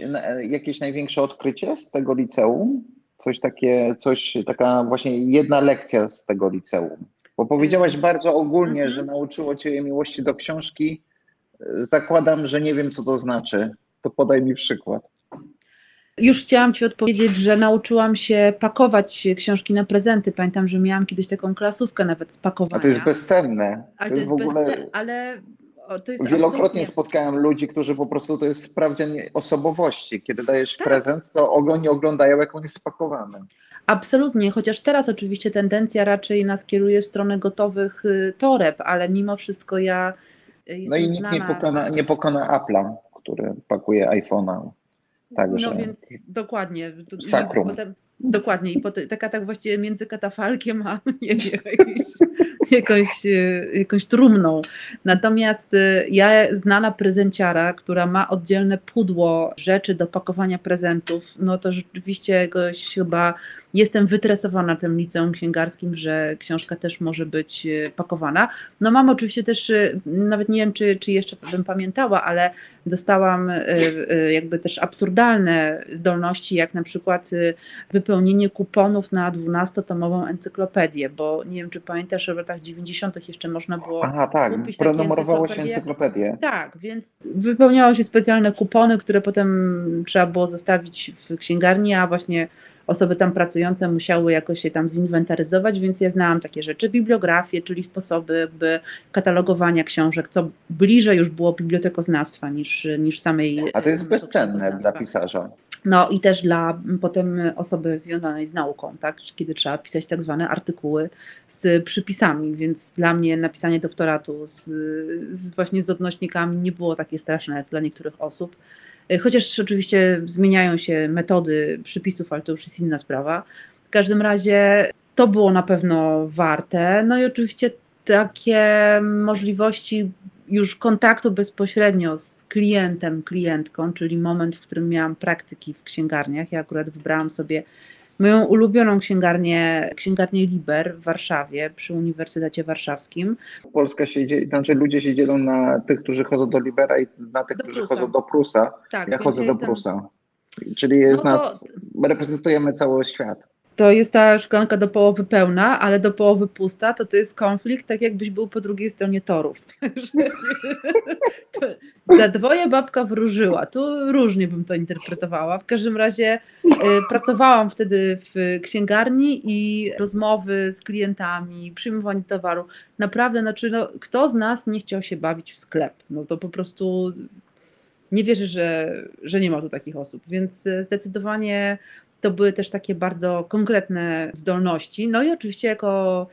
jakieś największe odkrycie z tego liceum? Coś takie, coś, taka właśnie jedna lekcja z tego liceum? Bo powiedziałaś Mhm. bardzo ogólnie, Mhm. że nauczyło Cię miłości do książki. Zakładam, że nie wiem, co to znaczy. To podaj mi przykład. Już chciałam Ci odpowiedzieć, że nauczyłam się pakować książki na prezenty. Pamiętam, że miałam kiedyś taką klasówkę nawet z A pakowania. to jest bezcenne. ale to jest w ogóle. bezce- ale to jest Wielokrotnie absolutnie- spotkałem ludzi, którzy po prostu to jest sprawdzian osobowości. Kiedy dajesz Tak. prezent, to oni oglądają, jak on jest spakowany. Absolutnie, chociaż teraz oczywiście tendencja raczej nas kieruje w stronę gotowych y, toreb, ale mimo wszystko ja y, No i nikt nie znana. pokona, nie pokona Apple'a, który pakuje iPhone'a. Także No więc dokładnie. Sakrum. Potem, dokładnie. I taka tak właściwie między katafalkiem a *laughs* nie wiem, jakąś, jakąś, y, jakąś trumną. Natomiast y, ja znana prezenciara, która ma oddzielne pudło rzeczy do pakowania prezentów, no to rzeczywiście jakoś chyba jestem wytresowana tym liceum księgarskim, że książka też może być y, pakowana. No mam oczywiście też, y, nawet nie wiem, czy, czy jeszcze bym pamiętała, ale dostałam y, jakby też absurdalne zdolności, jak na przykład wypełnienie kuponów na 12-tomową encyklopedię, bo nie wiem, czy pamiętasz, że w latach 90. jeszcze można było Aha, tak, kupić takie prenumerowało się encyklopedię. tak, więc wypełniało się specjalne kupony, które potem trzeba było zostawić w księgarni, a właśnie osoby tam pracujące musiały jakoś się tam zinwentaryzować, więc ja znałam takie rzeczy, bibliografię, czyli sposoby katalogowania książek, co bliżej już było bibliotekoznawstwa niż, niż samej A to jest bezcenne dla pisarza. No i też dla potem osoby związanej z nauką, tak? kiedy trzeba pisać tak zwane artykuły z przypisami, więc dla mnie napisanie doktoratu z, z właśnie z odnośnikami nie było takie straszne jak dla niektórych osób. Y, Chociaż oczywiście zmieniają się metody przypisów, ale to już jest inna sprawa. W każdym razie to było na pewno warte. No i oczywiście takie możliwości już kontaktu bezpośrednio z klientem, klientką, czyli moment, w którym miałam praktyki w księgarniach. Ja akurat wybrałam sobie moją ulubioną księgarnię, księgarnię Liber w Warszawie przy Uniwersytecie Warszawskim. Polska się dzieli, znaczy ludzie się dzielą na tych, którzy chodzą do Libera i na tych, Do którzy Prusa. chodzą do Prusa. Tak, Ja chodzę do jestem- Prusa. Czyli jest No to- nas, reprezentujemy cały świat. To jest ta szklanka do połowy pełna, ale do połowy pusta, to to jest konflikt, tak jakbyś był po drugiej stronie torów. *laughs* Za dwoje babka wróżyła. Tu różnie bym to interpretowała. W każdym razie y, pracowałam wtedy w księgarni i rozmowy z klientami, przyjmowanie towaru. Naprawdę, znaczy, no, kto z nas nie chciał się bawić w sklep? No to po prostu nie wierzę, że, że nie ma tu takich osób, więc y, zdecydowanie to były też takie bardzo konkretne zdolności. No i oczywiście jako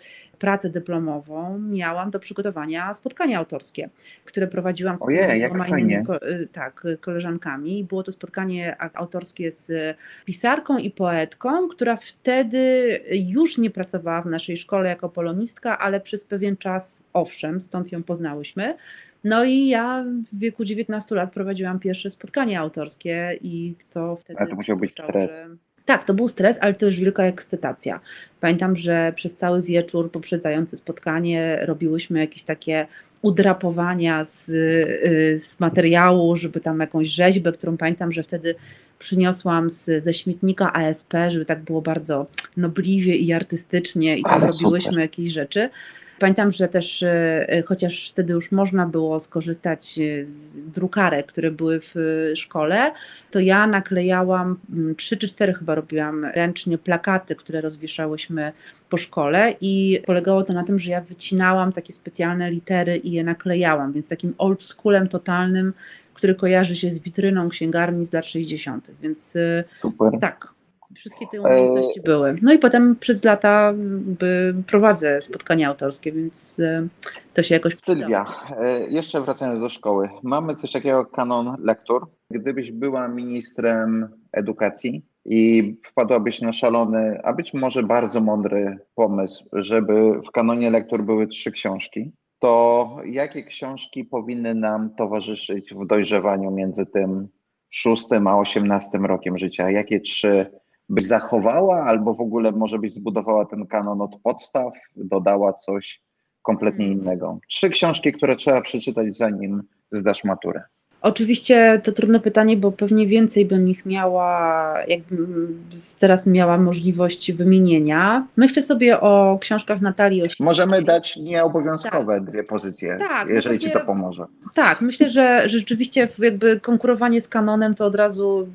pracę dyplomową miałam do przygotowania spotkania autorskie, które prowadziłam z Ojej, dwoma innymi y, tak, y, koleżankami. Było to spotkanie autorskie z pisarką i poetką, która wtedy już nie pracowała w naszej szkole jako polonistka, ale przez pewien czas owszem, stąd ją poznałyśmy. No i ja w wieku 19 lat prowadziłam pierwsze spotkanie autorskie i to wtedy... A to musiał być stres. że- Tak, to był stres, ale też wielka ekscytacja. Pamiętam, że przez cały wieczór poprzedzający spotkanie robiłyśmy jakieś takie udrapowania z, y, z materiału, żeby tam jakąś rzeźbę, którą pamiętam, że wtedy przyniosłam z, ze śmietnika ASP, żeby tak było bardzo nobliwie i artystycznie i tam Ale robiłyśmy super. jakieś rzeczy. Pamiętam, że też, e, e, chociaż wtedy już można było skorzystać e, z drukarek, które były w szkole, to ja naklejałam, mm, trzy czy cztery chyba robiłam ręcznie plakaty, które rozwieszałyśmy po szkole i polegało to na tym, że ja wycinałam takie specjalne litery i je naklejałam, więc takim old schoolem totalnym, który kojarzy się z witryną księgarni z lat 60., więc Super. tak. Wszystkie te umiejętności były. No i potem przez lata by prowadzę spotkania autorskie, więc e, to się jakoś przydało. Sylwia, e, jeszcze wracając do szkoły. Mamy coś takiego jak kanon lektur. Gdybyś była ministrem edukacji i wpadłabyś na szalony, a być może bardzo mądry pomysł, żeby w kanonie lektur były trzy książki, to jakie książki powinny nam towarzyszyć w dojrzewaniu między tym szóstym a osiemnastym rokiem życia? Jakie trzy byś zachowała, albo w ogóle może byś zbudowała ten kanon od podstaw, dodała coś kompletnie mm. innego? Trzy książki, które trzeba przeczytać, zanim zdasz maturę. Oczywiście to trudne pytanie, bo pewnie więcej bym ich miała, jakbym teraz miała możliwość wymienienia. Myślę sobie o książkach Natalii Osińskiej. Możemy dać nieobowiązkowe tak. dwie pozycje, tak, no jeżeli ci to pomoże. Tak, myślę, że, że rzeczywiście jakby konkurowanie z kanonem to od razu,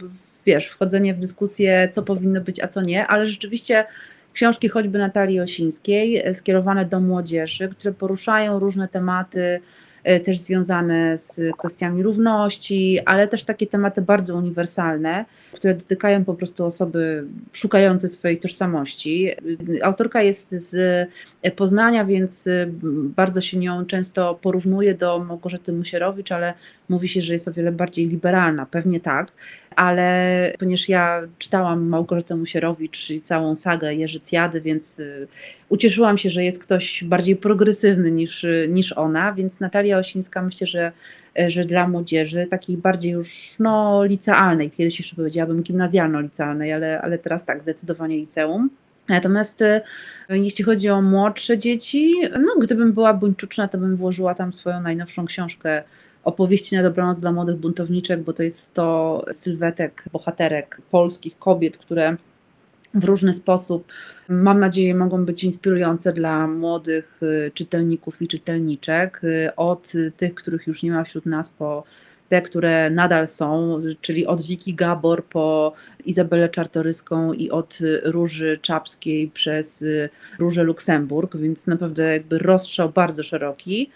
wiesz, wchodzenie w dyskusję, co powinno być, a co nie, ale rzeczywiście książki choćby Natalii Osińskiej, e, skierowane do młodzieży, które poruszają różne tematy, E, też związane z kwestiami równości, ale też takie tematy bardzo uniwersalne, które dotykają po prostu osoby szukające swojej tożsamości. Autorka jest z Poznania, więc bardzo się nią często porównuje do Małgorzaty Musierowicz, ale mówi się, że jest o wiele bardziej liberalna, pewnie tak, ale ponieważ ja czytałam Małgorzatę Musierowicz i całą sagę Jerzy Cjady, więc y, ucieszyłam się, że jest ktoś bardziej progresywny niż, niż ona, więc Natalia Osińska myślę, że, że dla młodzieży, takiej bardziej już no, licealnej, kiedyś jeszcze powiedziałabym gimnazjalno-licealnej, ale, ale teraz tak, zdecydowanie liceum. Natomiast y, jeśli chodzi o młodsze dzieci, no gdybym była buńczuczna, to bym włożyła tam swoją najnowszą książkę opowieści na dobranoc dla młodych buntowniczek, bo to jest to sylwetek bohaterek polskich kobiet, które w różny sposób, mam nadzieję, mogą być inspirujące dla młodych y, czytelników i czytelniczek, y, od tych, których już nie ma wśród nas, po te, które nadal są, czyli od Wiki Gabor po Izabelę Czartoryską i od Róży Czapskiej przez Różę Luksemburg, więc naprawdę jakby rozstrzał bardzo szeroki.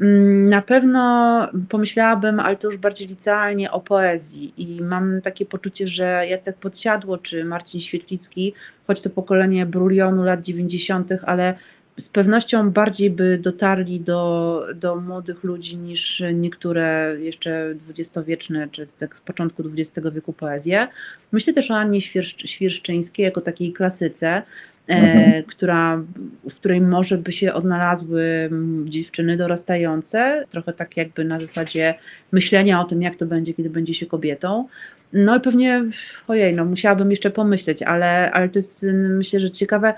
Mm, na pewno pomyślałabym, ale to już bardziej licealnie, o poezji i mam takie poczucie, że Jacek Podsiadło czy Marcin Świetlicki, choć to pokolenie brulionu lat 90., ale z pewnością bardziej by dotarli do, do młodych ludzi niż niektóre jeszcze dwudziestowieczne, czy tak z początku XX wieku poezje. Myślę też o Annie Świerszczyńskiej jako takiej klasyce, mhm. która, w której może by się odnalazły dziewczyny dorastające, trochę tak jakby na zasadzie myślenia o tym, jak to będzie, kiedy będzie się kobietą. No i pewnie, ojej, no musiałabym jeszcze pomyśleć, ale, ale to jest myślę, że ciekawe.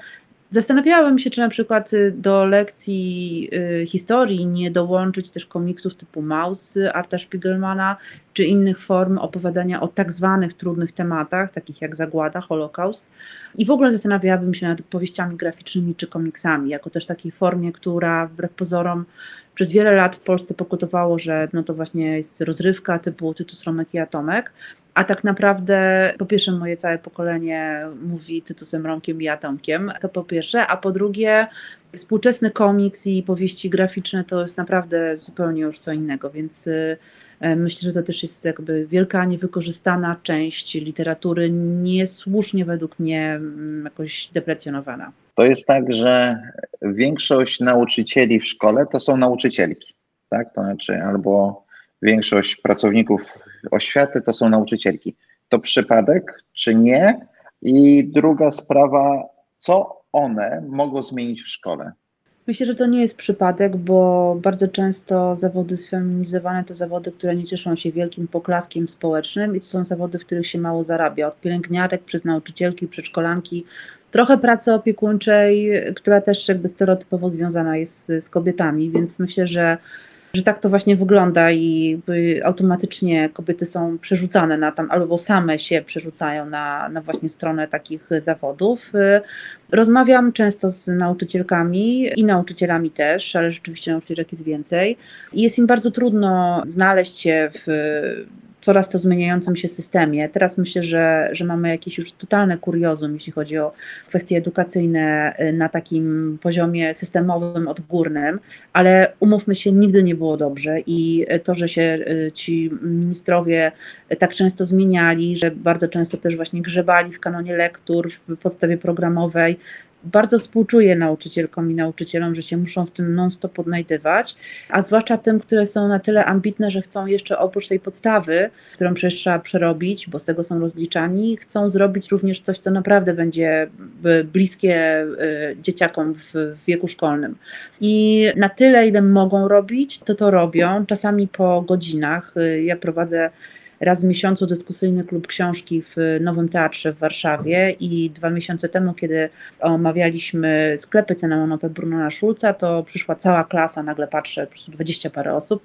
Zastanawiałabym się, czy na przykład y, do lekcji y, historii nie dołączyć też komiksów typu Maus Arta Spiegelmana, czy innych form opowiadania o tak zwanych trudnych tematach, takich jak zagłada, Holokaust. I w ogóle zastanawiałabym się nad powieściami graficznymi czy komiksami, jako też takiej formie, która wbrew pozorom przez wiele lat w Polsce pokutowało, że no to właśnie jest rozrywka typu Tytus Romek i Atomek, a tak naprawdę po pierwsze moje całe pokolenie mówi Tytusem Romkiem i Atomkiem, to po pierwsze, a po drugie współczesny komiks i powieści graficzne to jest naprawdę zupełnie już co innego, więc y, myślę, że to też jest jakby wielka niewykorzystana część literatury, niesłusznie według mnie mm, jakoś deprecjonowana. To jest tak, że większość nauczycieli w szkole to są nauczycielki, tak? To znaczy albo większość pracowników oświaty to są nauczycielki. To przypadek, czy nie? I druga sprawa, co one mogą zmienić w szkole? Myślę, że to nie jest przypadek, bo bardzo często zawody sfeminizowane to zawody, które nie cieszą się wielkim poklaskiem społecznym i to są zawody, w których się mało zarabia. Od pielęgniarek przez nauczycielki, przedszkolanki, trochę pracy opiekuńczej, która też jakby stereotypowo związana jest z kobietami, więc myślę, że że tak to właśnie wygląda i automatycznie kobiety są przerzucane na tam, albo same się przerzucają na, na właśnie stronę takich zawodów. Rozmawiam często z nauczycielkami i nauczycielami też, ale rzeczywiście nauczycielek jest więcej. I jest im bardzo trudno znaleźć się w coraz to zmieniającym się systemie. Teraz myślę, że, że mamy jakieś już totalne kuriozum, jeśli chodzi o kwestie edukacyjne y, na takim poziomie systemowym, odgórnym, ale umówmy się, nigdy nie było dobrze i to, że się y, ci ministrowie tak często zmieniali, że bardzo często też właśnie grzebali w kanonie lektur, w podstawie programowej, bardzo współczuję nauczycielkom i nauczycielom, że się muszą w tym non-stop odnajdywać, a zwłaszcza tym, które są na tyle ambitne, że chcą jeszcze oprócz tej podstawy, którą przecież trzeba przerobić, bo z tego są rozliczani, chcą zrobić również coś, co naprawdę będzie bliskie y, dzieciakom w wieku szkolnym. I na tyle, ile mogą robić, to to robią, czasami po godzinach. Y, ja prowadzę raz w miesiącu dyskusyjny klub książki w Nowym Teatrze w Warszawie i dwa miesiące temu, kiedy omawialiśmy sklepy cynamonowe Brunona Schulza, to przyszła cała klasa, nagle patrzę, po prostu dwadzieścia parę osób,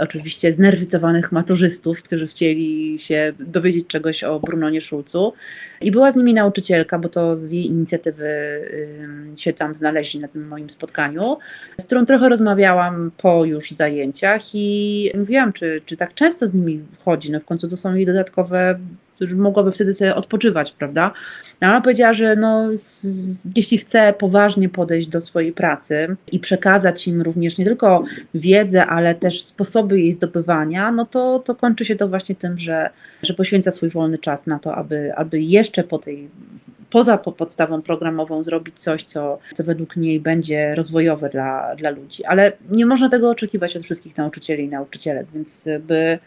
oczywiście znerwicowanych maturzystów, którzy chcieli się dowiedzieć czegoś o Brunonie Schulzu i była z nimi nauczycielka, bo to z jej inicjatywy się tam znaleźli na tym moim spotkaniu, z którą trochę rozmawiałam po już zajęciach i mówiłam, czy, czy tak często z nimi chodzi, no w końcu to są jej dodatkowe mogłaby wtedy sobie odpoczywać, prawda? No, ona powiedziała, że no, jeśli chce poważnie podejść do swojej pracy i przekazać im również nie tylko wiedzę, ale też sposoby jej zdobywania, no to, to kończy się to właśnie tym, że, że poświęca swój wolny czas na to, aby, aby jeszcze po tej poza podstawą programową zrobić coś, co, co według niej będzie rozwojowe dla, dla ludzi. Ale nie można tego oczekiwać od wszystkich nauczycieli i nauczycielek, więc by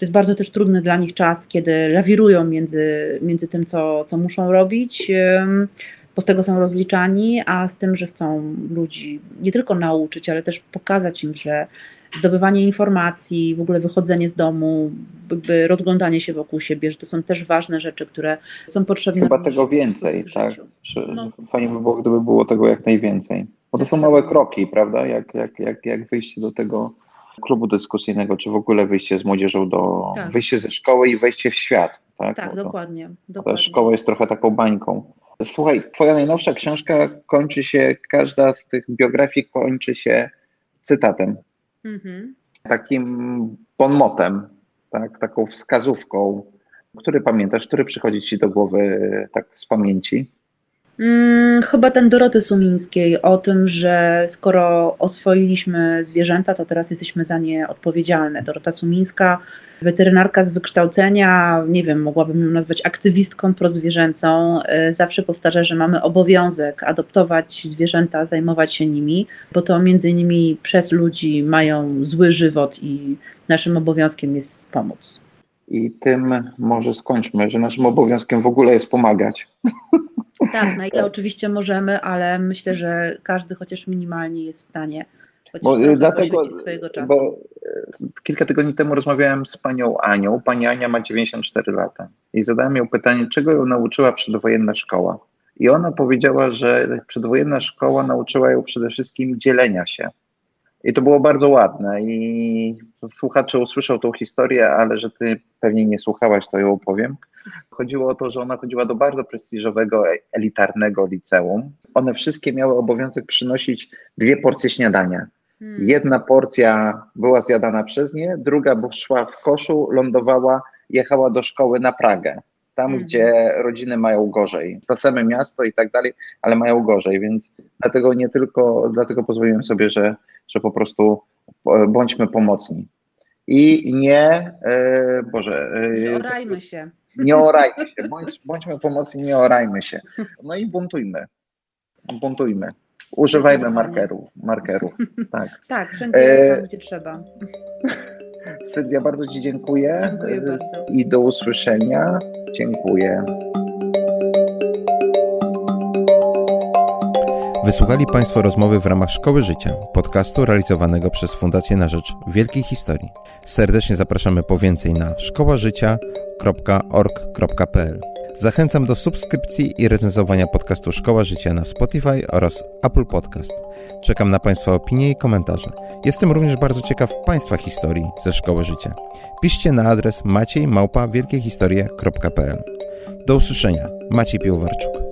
to jest bardzo też trudny dla nich czas, kiedy lawirują między, między tym, co, co muszą robić, bo z tego są rozliczani, a z tym, że chcą ludzi nie tylko nauczyć, ale też pokazać im, że zdobywanie informacji, w ogóle wychodzenie z domu, jakby rozglądanie się wokół siebie, że to są też ważne rzeczy, które są potrzebne. Chyba tego więcej, tak. No. Fajnie by było, gdyby było tego jak najwięcej. Bo to są małe kroki, prawda? Jak, jak, jak, jak wyjście do tego klubu dyskusyjnego, czy w ogóle wyjście z młodzieżą do, tak. wyjście ze szkoły i wejście w świat. Tak, tak dokładnie, dokładnie. Szkoła jest trochę taką bańką. Słuchaj, twoja najnowsza książka kończy się, każda z tych biografii kończy się cytatem. Mhm. Takim bonmotem, tak, taką wskazówką, który pamiętasz, który przychodzi ci do głowy tak z pamięci? Hmm, chyba ten Doroty Sumińskiej o tym, że skoro oswoiliśmy zwierzęta, to teraz jesteśmy za nie odpowiedzialne. Dorota Sumińska, weterynarka z wykształcenia, nie wiem, mogłabym ją nazwać aktywistką prozwierzęcą, y, zawsze powtarza, że mamy obowiązek adoptować zwierzęta, zajmować się nimi, bo to między innymi przez ludzi mają zły żywot i naszym obowiązkiem jest pomóc. I tym może skończmy, że naszym obowiązkiem w ogóle jest pomagać. Tak, na ile oczywiście możemy, ale myślę, że każdy chociaż minimalnie jest w stanie chociaż bo, trochę dlatego, swojego czasu. Bo e, kilka tygodni temu rozmawiałem z panią Anią. Pani Ania ma 94 lata i zadałem ją pytanie, czego ją nauczyła przedwojenna szkoła. I ona powiedziała, że przedwojenna szkoła nauczyła ją przede wszystkim dzielenia się. I to było bardzo ładne i słuchacze usłyszą tą historię, ale że ty pewnie nie słuchałaś, to ją opowiem. Chodziło o to, że ona chodziła do bardzo prestiżowego, elitarnego liceum. One wszystkie miały obowiązek przynosić dwie porcje śniadania. Hmm. Jedna porcja była zjadana przez nie, druga szła w koszu, lądowała, jechała do szkoły na Pragę. Tam, hmm. gdzie rodziny mają gorzej. To same miasto i tak dalej, ale mają gorzej, więc dlatego nie tylko, dlatego pozwoliłem sobie, że, że po prostu bądźmy pomocni. I nie, e, Boże. E, nie orajmy się. Nie orajmy się. Bądź, bądźmy pomocni, nie orajmy się. No i buntujmy. Buntujmy. Używajmy markerów. markerów. Tak, *laughs* tak wszędzie e... tam, gdzie trzeba. Sylwia, bardzo Ci dziękuję. Dziękuję bardzo. I do usłyszenia. Dziękuję. Wysłuchali Państwo rozmowy w ramach Szkoły Życia, podcastu realizowanego przez Fundację na Rzecz Wielkiej Historii. Serdecznie zapraszamy po więcej na szkołażycia.org.pl. Zachęcam do subskrypcji i recenzowania podcastu Szkoła Życia na Spotify oraz Apple Podcast. Czekam na Państwa opinie i komentarze. Jestem również bardzo ciekaw Państwa historii ze Szkoły Życia. Piszcie na adres maciejmałpa.wielkiehistorie.pl. Do usłyszenia. Maciej Piłowarczuk.